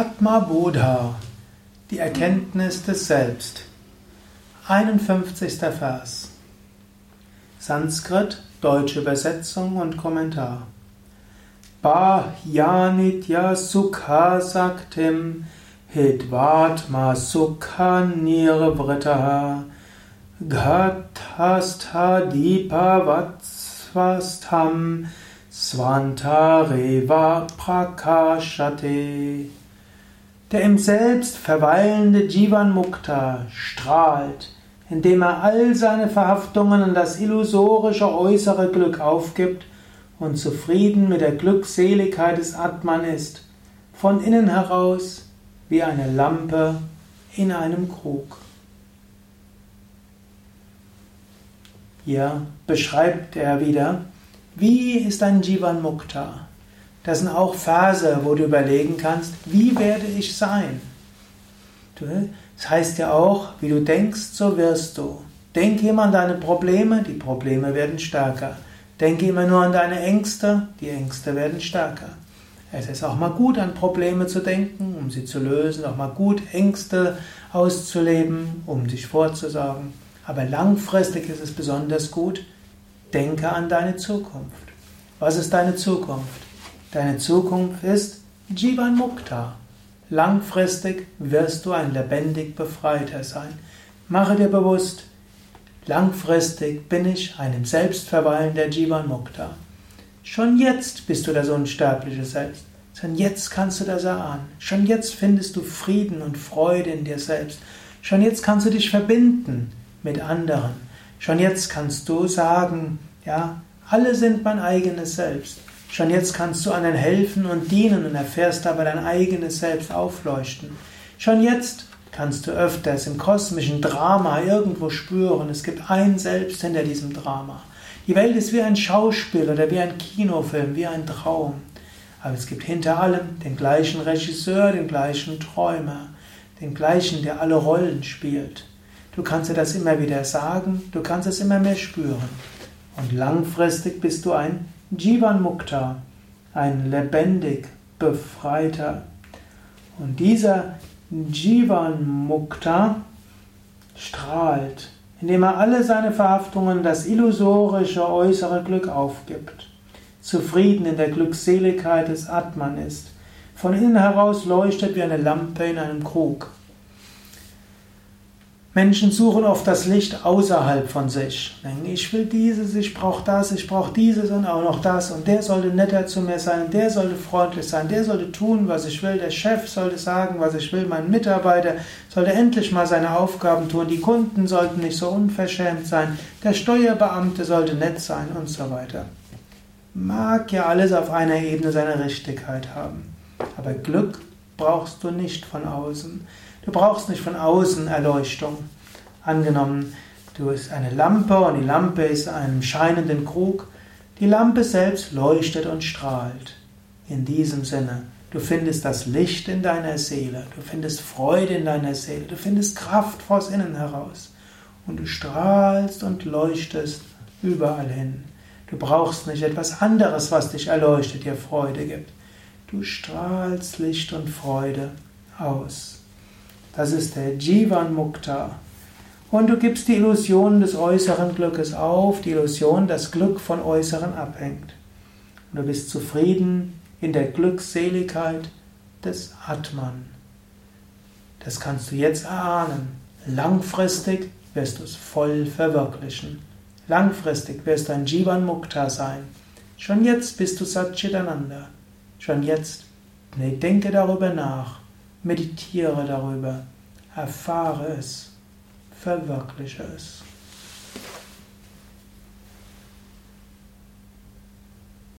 Atma Bodha, die Erkenntnis des Selbst. 51. Vers. Sanskrit, deutsche Übersetzung und Kommentar. Bahyanitya Sukha Saktim Hidvatma Sukha Nirvritaha Ghatastha Dipa Vatsvastham Svantareva Prakashate. Der im Selbst verweilende Jivan Mukta strahlt, indem er all seine Verhaftungen an das illusorische äußere Glück aufgibt und zufrieden mit der Glückseligkeit des Atman ist, von innen heraus wie eine Lampe in einem Krug. Hier beschreibt er wieder, wie ist ein Jivan Mukta? Das sind auch Verse, wo du überlegen kannst, wie werde ich sein? Das heißt ja auch, wie du denkst, so wirst du. Denke immer an deine Probleme, die Probleme werden stärker. Denke immer nur an deine Ängste, die Ängste werden stärker. Es ist auch mal gut, an Probleme zu denken, um sie zu lösen, auch mal gut, Ängste auszuleben, um sich vorzusagen. Aber langfristig ist es besonders gut, Denke an deine Zukunft. Was ist deine Zukunft? Deine Zukunft ist Jivan Mukta. Langfristig wirst du ein lebendig Befreiter sein. Mache dir bewusst, langfristig bin ich ein im Selbst verweilender Jivan Mukta. Schon jetzt bist du das unsterbliche Selbst. Schon jetzt kannst du das erahnen. Schon jetzt findest du Frieden und Freude in dir selbst. Schon jetzt kannst du dich verbinden mit anderen. Schon jetzt kannst du sagen, ja, alle sind mein eigenes Selbst. Schon jetzt kannst du anderen helfen und dienen und erfährst dabei dein eigenes Selbst aufleuchten. Schon jetzt kannst du öfters im kosmischen Drama irgendwo spüren, es gibt ein Selbst hinter diesem Drama. Die Welt ist wie ein Schauspiel oder wie ein Kinofilm, wie ein Traum. Aber es gibt hinter allem den gleichen Regisseur, den gleichen Träumer, den gleichen, der alle Rollen spielt. Du kannst dir das immer wieder sagen, du kannst es immer mehr spüren. Und langfristig bist du ein Jivan Mukta, ein lebendig Befreiter. Und dieser Jivan Mukta strahlt, indem er alle seine Verhaftungen das illusorische äußere Glück aufgibt, zufrieden in der Glückseligkeit des Atman ist, von innen heraus leuchtet wie eine Lampe in einem Krug. Menschen suchen oft das Licht außerhalb von sich. Denken, ich will dieses, ich brauche das, ich brauche dieses und auch noch das und der sollte netter zu mir sein, der sollte freundlich sein, der sollte tun, was ich will, der Chef sollte sagen, was ich will, mein Mitarbeiter sollte endlich mal seine Aufgaben tun, die Kunden sollten nicht so unverschämt sein, der Steuerbeamte sollte nett sein und so weiter. Mag ja alles auf einer Ebene seine Richtigkeit haben, aber Glück brauchst du nicht von außen. Du brauchst nicht von außen Erleuchtung. Angenommen, du bist eine Lampe und die Lampe ist in einem scheinenden Krug. Die Lampe selbst leuchtet und strahlt. In diesem Sinne, du findest das Licht in deiner Seele, du findest Freude in deiner Seele, du findest Kraft vors Innen heraus. Und du strahlst und leuchtest überall hin. Du brauchst nicht etwas anderes, was dich erleuchtet, dir Freude gibt. Du strahlst Licht und Freude aus. Das ist der Jivan Mukta. Und du gibst die Illusion des äußeren Glückes auf, die Illusion, dass Glück von Äußeren abhängt. Und du bist zufrieden in der Glückseligkeit des Atman. Das kannst du jetzt erahnen. Langfristig wirst du es voll verwirklichen. Langfristig wirst du ein Jivan Mukta sein. Schon jetzt bist du Satchitananda. Schon jetzt. Nee, denke darüber nach. Meditiere darüber, erfahre es, verwirkliche es.